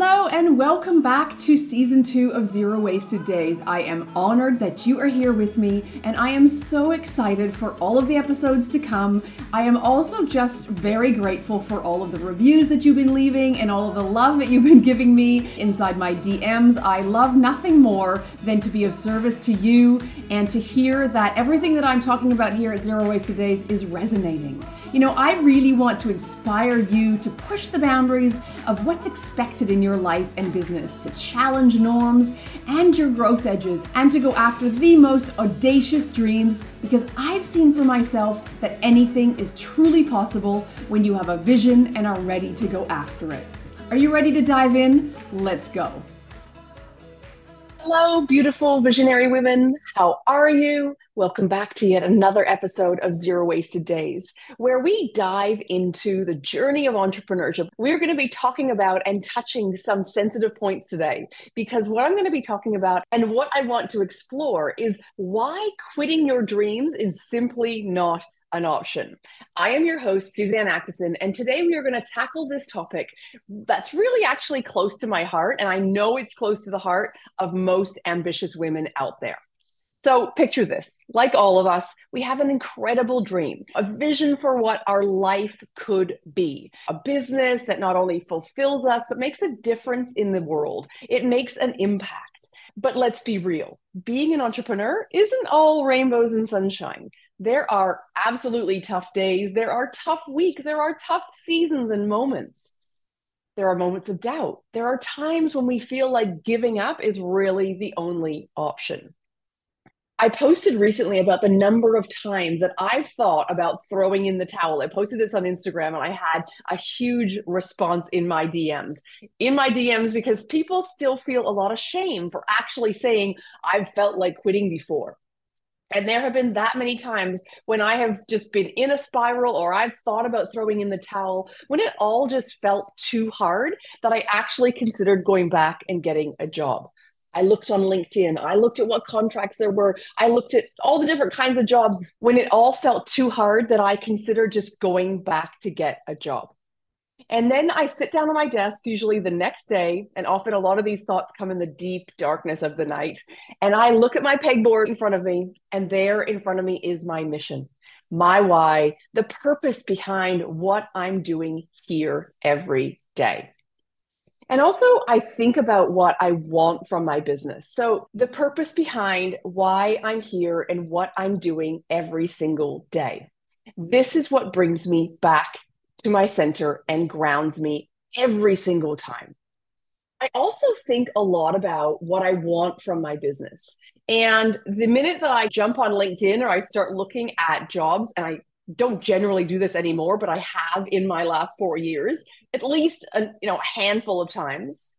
Hello, and welcome back to season two of Zero Wasted Days. I am honored that you are here with me, and I am so excited for all of the episodes to come. I am also just very grateful for all of the reviews that you've been leaving and all of the love that you've been giving me inside my DMs. I love nothing more than to be of service to you and to hear that everything that I'm talking about here at Zero Wasted Days is resonating. You know, I really want to inspire you to push the boundaries of what's expected in your life and business, to challenge norms and your growth edges, and to go after the most audacious dreams because I've seen for myself that anything is truly possible when you have a vision and are ready to go after it. Are you ready to dive in? Let's go. Hello, beautiful visionary women. How are you? Welcome back to yet another episode of Zero Wasted Days, where we dive into the journey of entrepreneurship. We're going to be talking about and touching some sensitive points today, because what I'm going to be talking about and what I want to explore is why quitting your dreams is simply not an option. I am your host, Suzanne Acteson, and today we are going to tackle this topic that's really actually close to my heart, and I know it's close to the heart of most ambitious women out there. So, picture this like all of us, we have an incredible dream, a vision for what our life could be, a business that not only fulfills us, but makes a difference in the world. It makes an impact. But let's be real being an entrepreneur isn't all rainbows and sunshine there are absolutely tough days. There are tough weeks. There are tough seasons and moments. There are moments of doubt. There are times when we feel like giving up is really the only option. I posted recently about the number of times that I've thought about throwing in the towel. I posted this on Instagram and I had a huge response in my DMs. In my DMs, because people still feel a lot of shame for actually saying, I've felt like quitting before. And there have been that many times when I have just been in a spiral or I've thought about throwing in the towel when it all just felt too hard that I actually considered going back and getting a job. I looked on LinkedIn. I looked at what contracts there were. I looked at all the different kinds of jobs when it all felt too hard that I considered just going back to get a job. And then I sit down at my desk, usually the next day, and often a lot of these thoughts come in the deep darkness of the night. And I look at my pegboard in front of me, and there in front of me is my mission, my why, the purpose behind what I'm doing here every day. And also, I think about what I want from my business. So, the purpose behind why I'm here and what I'm doing every single day. This is what brings me back to my center and grounds me every single time. I also think a lot about what I want from my business. And the minute that I jump on LinkedIn or I start looking at jobs, and I don't generally do this anymore, but I have in my last four years, at least a, you know, a handful of times,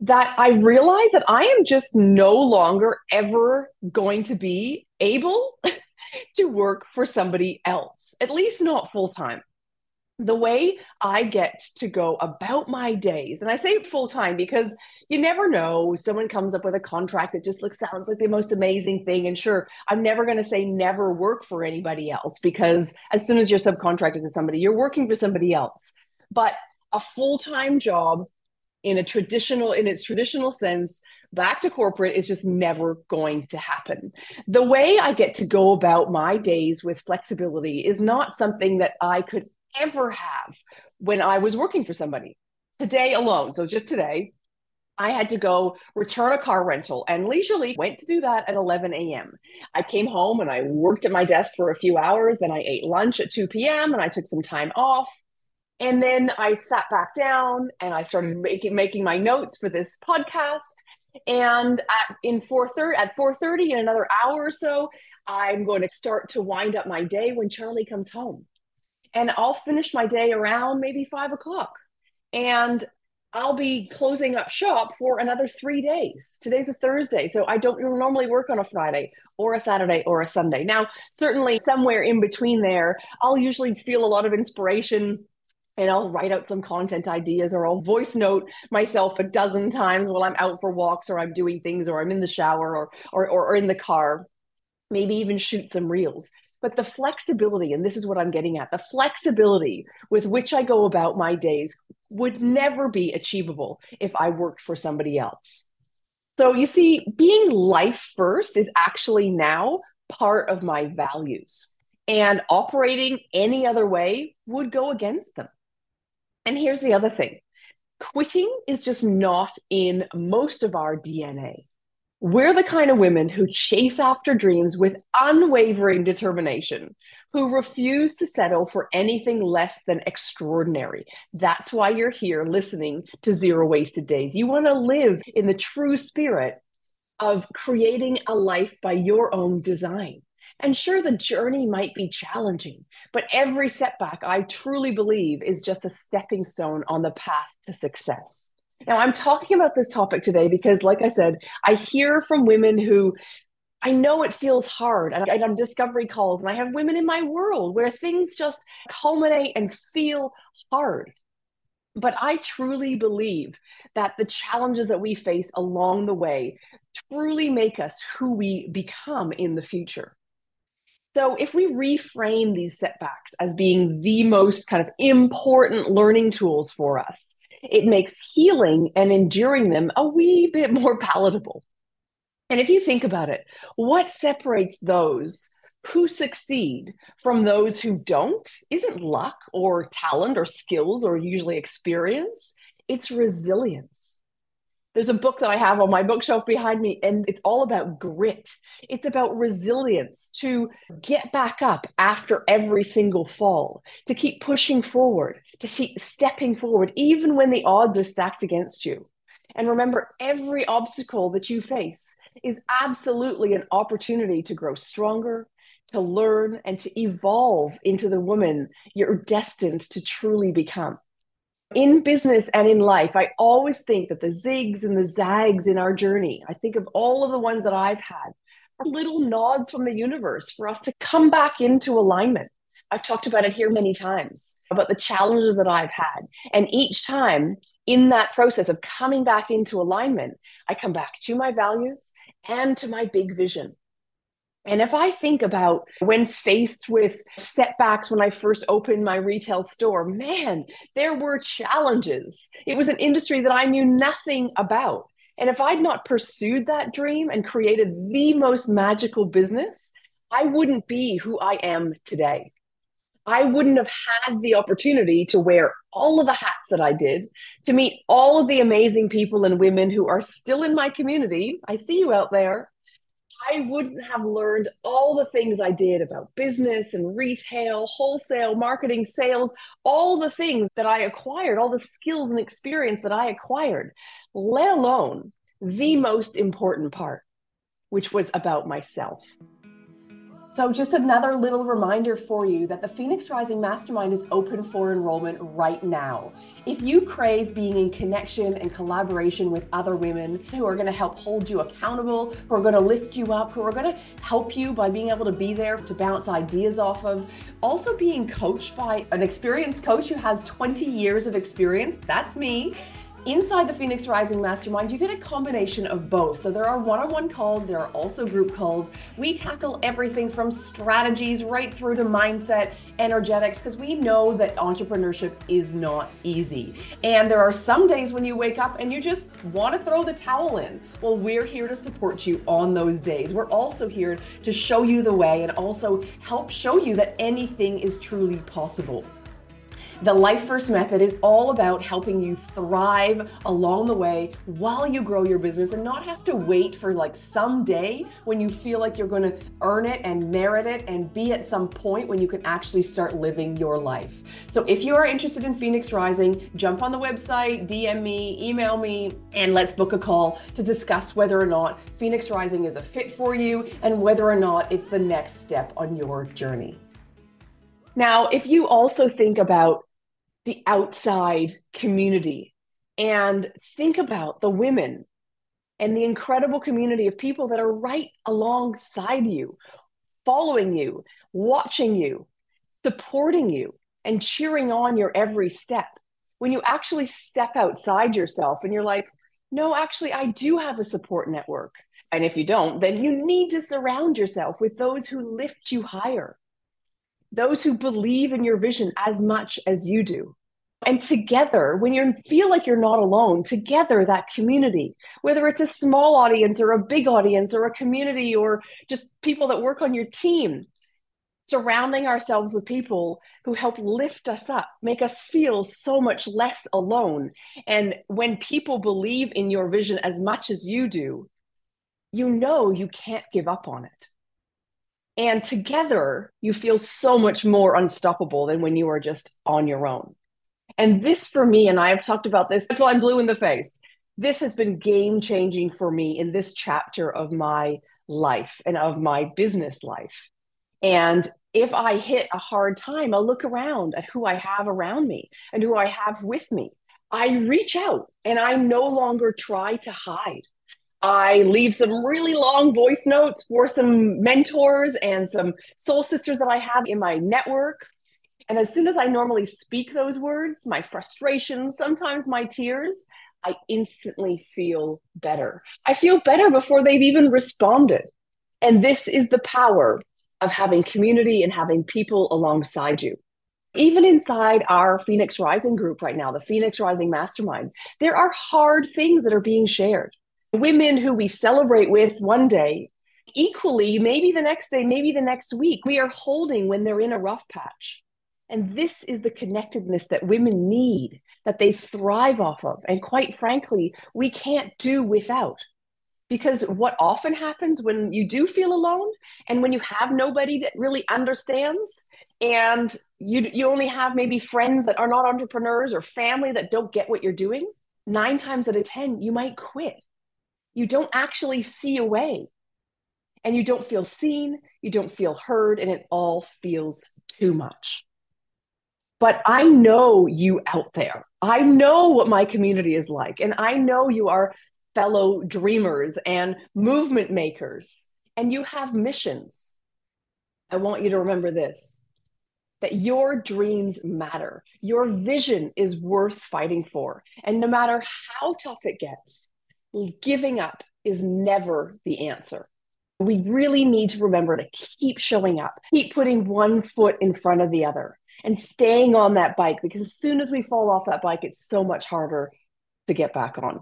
that I realize that I am just no longer ever going to be able to work for somebody else, at least not full time the way I get to go about my days, and I say full time because you never know. Someone comes up with a contract that just looks sounds like the most amazing thing. And sure, I'm never going to say never work for anybody else because as soon as you're subcontracted to somebody, you're working for somebody else. But a full time job in a traditional, in its traditional sense, back to corporate is just never going to happen. The way I get to go about my days with flexibility is not something that I could ever have when I was working for somebody. Today alone, so just today, I had to go return a car rental and leisurely went to do that at 11 a.m. I came home and I worked at my desk for a few hours. Then I ate lunch at 2 p.m. and I took some time off. And then I sat back down and I started making making my notes for this podcast. And at in 4:30 at 4:30 in another hour or so, I'm going to start to wind up my day when Charlie comes home and I'll finish my day around maybe five o'clock. And I'll be closing up shop for another three days. Today's a Thursday, so I don't normally work on a Friday or a Saturday or a Sunday. Now, certainly somewhere in between there, I'll usually feel a lot of inspiration and I'll write out some content ideas or I'll voice note myself a dozen times while I'm out for walks or I'm doing things or I'm in the shower or, or, or in the car, maybe even shoot some reels but the flexibility, and this is what I'm getting at the flexibility with which I go about my days would never be achievable if I worked for somebody else. So you see, being life first is actually now part of my values, and operating any other way would go against them. And here's the other thing quitting is just not in most of our DNA. We're the kind of women who chase after dreams with unwavering determination, who refuse to settle for anything less than extraordinary. That's why you're here listening to Zero Wasted Days. You want to live in the true spirit of creating a life by your own design. And sure, the journey might be challenging, but every setback, I truly believe, is just a stepping stone on the path to success. Now, I'm talking about this topic today because, like I said, I hear from women who I know it feels hard. And I'm discovery calls, and I have women in my world where things just culminate and feel hard. But I truly believe that the challenges that we face along the way truly make us who we become in the future. So, if we reframe these setbacks as being the most kind of important learning tools for us, it makes healing and enduring them a wee bit more palatable. And if you think about it, what separates those who succeed from those who don't isn't luck or talent or skills or usually experience, it's resilience. There's a book that I have on my bookshelf behind me, and it's all about grit. It's about resilience to get back up after every single fall, to keep pushing forward, to keep stepping forward, even when the odds are stacked against you. And remember, every obstacle that you face is absolutely an opportunity to grow stronger, to learn, and to evolve into the woman you're destined to truly become in business and in life, I always think that the zigs and the zags in our journey, I think of all of the ones that I've had, are little nods from the universe for us to come back into alignment. I've talked about it here many times about the challenges that I've had. And each time in that process of coming back into alignment, I come back to my values and to my big vision. And if I think about when faced with setbacks when I first opened my retail store, man, there were challenges. It was an industry that I knew nothing about. And if I'd not pursued that dream and created the most magical business, I wouldn't be who I am today. I wouldn't have had the opportunity to wear all of the hats that I did, to meet all of the amazing people and women who are still in my community. I see you out there I wouldn't have learned all the things I did about business and retail, wholesale, marketing, sales, all the things that I acquired, all the skills and experience that I acquired, let alone the most important part, which was about myself. So, just another little reminder for you that the Phoenix Rising Mastermind is open for enrollment right now. If you crave being in connection and collaboration with other women who are going to help hold you accountable, who are going to lift you up, who are going to help you by being able to be there to bounce ideas off of, also being coached by an experienced coach who has 20 years of experience, that's me Inside the Phoenix Rising Mastermind, you get a combination of both. So there are one on one calls, there are also group calls. We tackle everything from strategies right through to mindset, energetics, because we know that entrepreneurship is not easy. And there are some days when you wake up and you just want to throw the towel in. Well, we're here to support you on those days. We're also here to show you the way and also help show you that anything is truly possible. The Life First Method is all about helping you thrive along the way while you grow your business and not have to wait for like some day when you feel like you're going to earn it and merit it and be at some point when you can actually start living your life. So if you are interested in Phoenix Rising, jump on the website, DM me, email me, and let's book a call to discuss whether or not Phoenix Rising is a fit for you and whether or not it's the next step on your journey. Now, if you also think about the outside community and think about the women and the incredible community of people that are right alongside you, following you, watching you, supporting you, and cheering on your every step. When you actually step outside yourself and you're like, no, actually, I do have a support network. And if you don't, then you need to surround yourself with those who lift you higher those who believe in your vision as much as you do. And together, when you feel like you're not alone, together, that community, whether it's a small audience or a big audience or a community or just people that work on your team, surrounding ourselves with people who help lift us up, make us feel so much less alone. And when people believe in your vision as much as you do, you know you can't give up on it. And together, you feel so much more unstoppable than when you are just on your own. And this for me, and I have talked about this until I'm blue in the face, this has been game changing for me in this chapter of my life and of my business life. And if I hit a hard time, I'll look around at who I have around me and who I have with me. I reach out and I no longer try to hide. I leave some really long voice notes for some mentors and some soul sisters that I have in my network and as soon as I normally speak those words, my frustrations, sometimes my tears, I instantly feel better. I feel better before they've even responded. And this is the power of having community and having people alongside you. Even inside our Phoenix Rising group right now, the Phoenix Rising Mastermind, there are hard things that are being shared. Women who we celebrate with one day, equally, maybe the next day, maybe the next week, we are holding when they're in a rough patch. And this is the connectedness that women need, that they thrive off of. And quite frankly, we can't do without. Because what often happens when you do feel alone and when you have nobody that really understands, and you, you only have maybe friends that are not entrepreneurs or family that don't get what you're doing, nine times out of 10, you might quit. You don't actually see a way. And you don't feel seen, you don't feel heard, and it all feels too much but I know you out there. I know what my community is like, and I know you are fellow dreamers and movement makers, and you have missions. I want you to remember this that your dreams matter. Your vision is worth fighting for. And no matter how tough it gets, giving up is never the answer. We really need to remember to keep showing up, keep putting one foot in front of the other and staying on that bike because as soon as we fall off that bike, it's so much harder to get back on.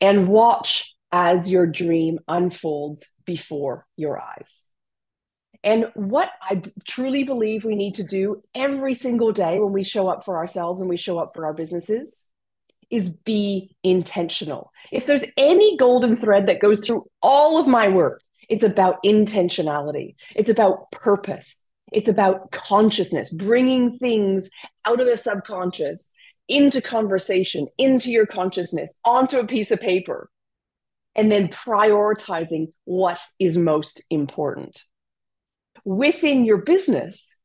And watch as your dream unfolds before your eyes. And what I truly believe we need to do every single day when we show up for ourselves and we show up for our businesses is be intentional. If there's any golden thread that goes through all of my work, it's about intentionality, it's about purpose, it's about consciousness, bringing things out of the subconscious into conversation, into your consciousness, onto a piece of paper, and then prioritizing what is most important. Within your business,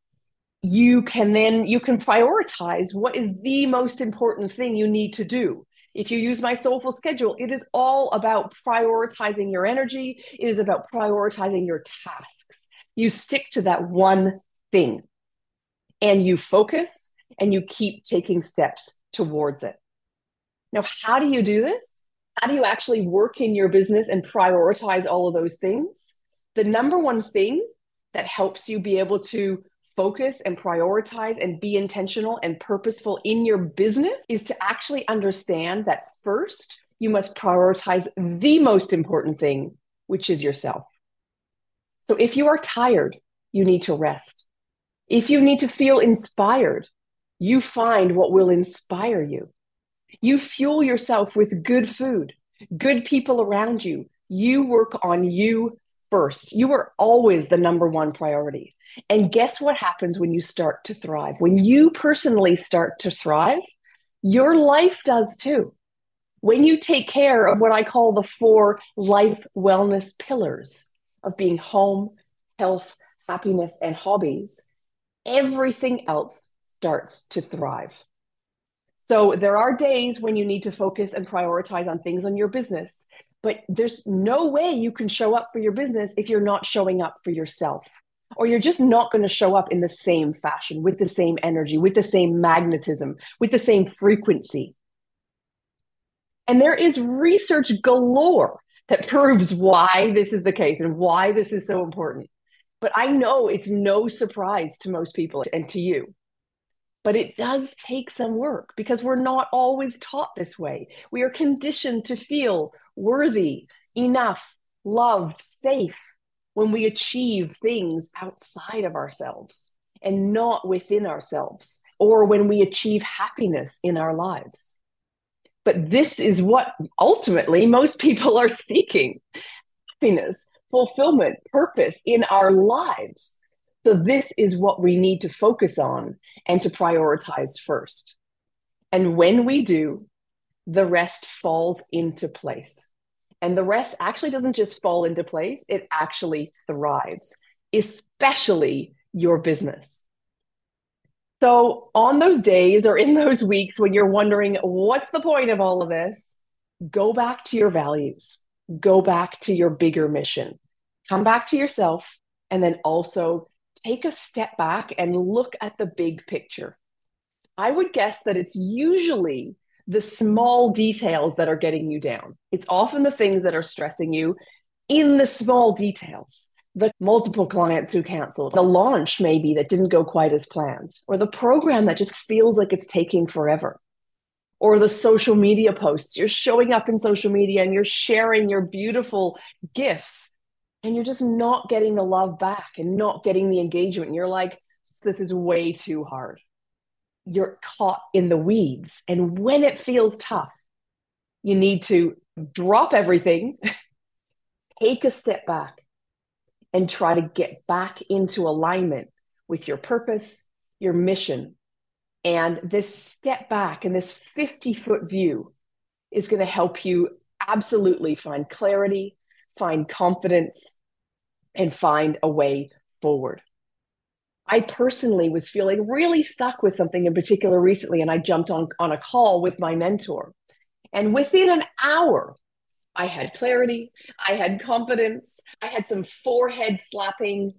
you can then you can prioritize what is the most important thing you need to do if you use my soulful schedule it is all about prioritizing your energy it is about prioritizing your tasks you stick to that one thing and you focus and you keep taking steps towards it. Now, how do you do this? How do you actually work in your business and prioritize all of those things? The number one thing that helps you be able to focus and prioritize and be intentional and purposeful in your business is to actually understand that first, you must prioritize the most important thing, which is yourself. So if you are tired, you need to rest. If you need to feel inspired, you find what will inspire you. You fuel yourself with good food, good people around you. You work on you first. You are always the number one priority. And guess what happens when you start to thrive? When you personally start to thrive, your life does too. When you take care of what I call the four life wellness pillars of being home, health, happiness, and hobbies, everything else starts to thrive. So there are days when you need to focus and prioritize on things on your business, but there's no way you can show up for your business if you're not showing up for yourself. Or you're just not going to show up in the same fashion, with the same energy, with the same magnetism, with the same frequency. And there is research galore that proves why this is the case and why this is so important. But I know it's no surprise to most people and to you. But it does take some work because we're not always taught this way. We are conditioned to feel worthy, enough, loved, safe when we achieve things outside of ourselves and not within ourselves, or when we achieve happiness in our lives. But this is what ultimately most people are seeking happiness, fulfillment, purpose in our lives. So, this is what we need to focus on and to prioritize first. And when we do, the rest falls into place. And the rest actually doesn't just fall into place, it actually thrives, especially your business. So, on those days or in those weeks when you're wondering, what's the point of all of this? Go back to your values, go back to your bigger mission, come back to yourself, and then also take a step back and look at the big picture. I would guess that it's usually the small details that are getting you down. It's often the things that are stressing you in the small details. The multiple clients who canceled, the launch maybe that didn't go quite as planned, or the program that just feels like it's taking forever, or the social media posts. You're showing up in social media and you're sharing your beautiful gifts and you're just not getting the love back and not getting the engagement. And you're like, this is way too hard. You're caught in the weeds. And when it feels tough, you need to drop everything, take a step back, and try to get back into alignment with your purpose, your mission. And this step back and this 50 foot view is going to help you absolutely find clarity, find confidence, and find a way forward. I personally was feeling really stuck with something in particular recently, and I jumped on, on a call with my mentor. And within an hour, I had clarity, I had confidence, I had some forehead slapping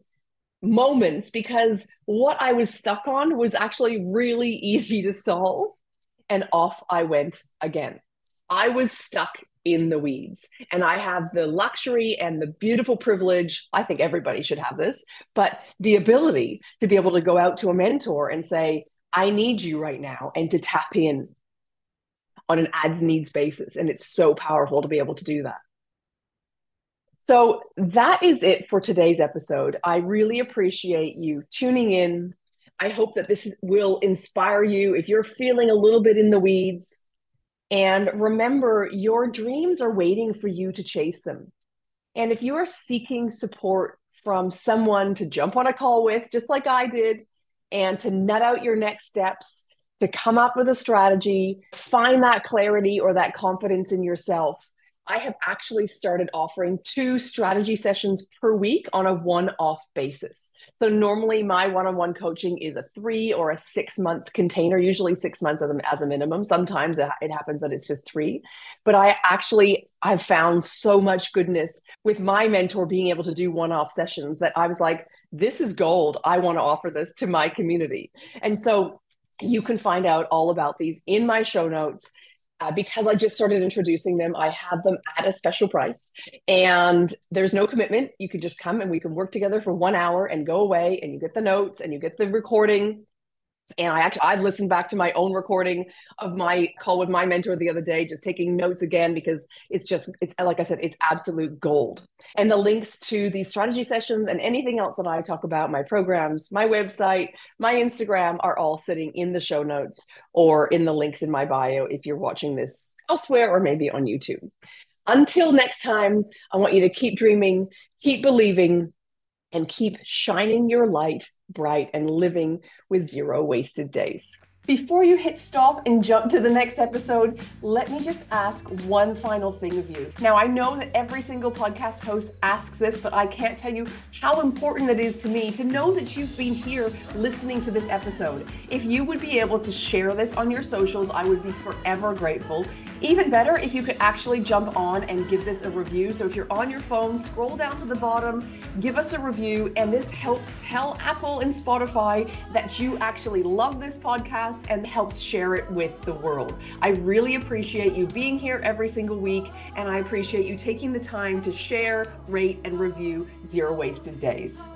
moments because what I was stuck on was actually really easy to solve. And off I went again. I was stuck in the weeds. And I have the luxury and the beautiful privilege. I think everybody should have this, but the ability to be able to go out to a mentor and say, I need you right now, and to tap in on an ads needs basis. And it's so powerful to be able to do that. So that is it for today's episode. I really appreciate you tuning in. I hope that this will inspire you. If you're feeling a little bit in the weeds, and remember, your dreams are waiting for you to chase them. And if you are seeking support from someone to jump on a call with, just like I did, and to nut out your next steps, to come up with a strategy, find that clarity or that confidence in yourself, I have actually started offering two strategy sessions per week on a one off basis. So, normally my one on one coaching is a three or a six month container, usually six months as a minimum. Sometimes it happens that it's just three. But I actually I've found so much goodness with my mentor being able to do one off sessions that I was like, this is gold. I want to offer this to my community. And so, you can find out all about these in my show notes uh, because I just started introducing them, I have them at a special price. And there's no commitment. You could just come and we can work together for one hour and go away, and you get the notes and you get the recording and I actually I listened back to my own recording of my call with my mentor the other day, just taking notes again because it's just it's like I said, it's absolute gold. And the links to these strategy sessions and anything else that I talk about, my programs, my website, my Instagram are all sitting in the show notes or in the links in my bio if you're watching this elsewhere or maybe on YouTube. Until next time, I want you to keep dreaming, keep believing, and keep shining your light bright and living with zero wasted days. Before you hit stop and jump to the next episode, let me just ask one final thing of you. Now, I know that every single podcast host asks this, but I can't tell you how important it is to me to know that you've been here listening to this episode. If you would be able to share this on your socials, I would be forever grateful. Even better if you could actually jump on and give this a review. So if you're on your phone, scroll down to the bottom, give us a review, and this helps tell Apple and Spotify that you actually love this podcast and helps share it with the world. I really appreciate you being here every single week, and I appreciate you taking the time to share, rate, and review Zero Wasted Days.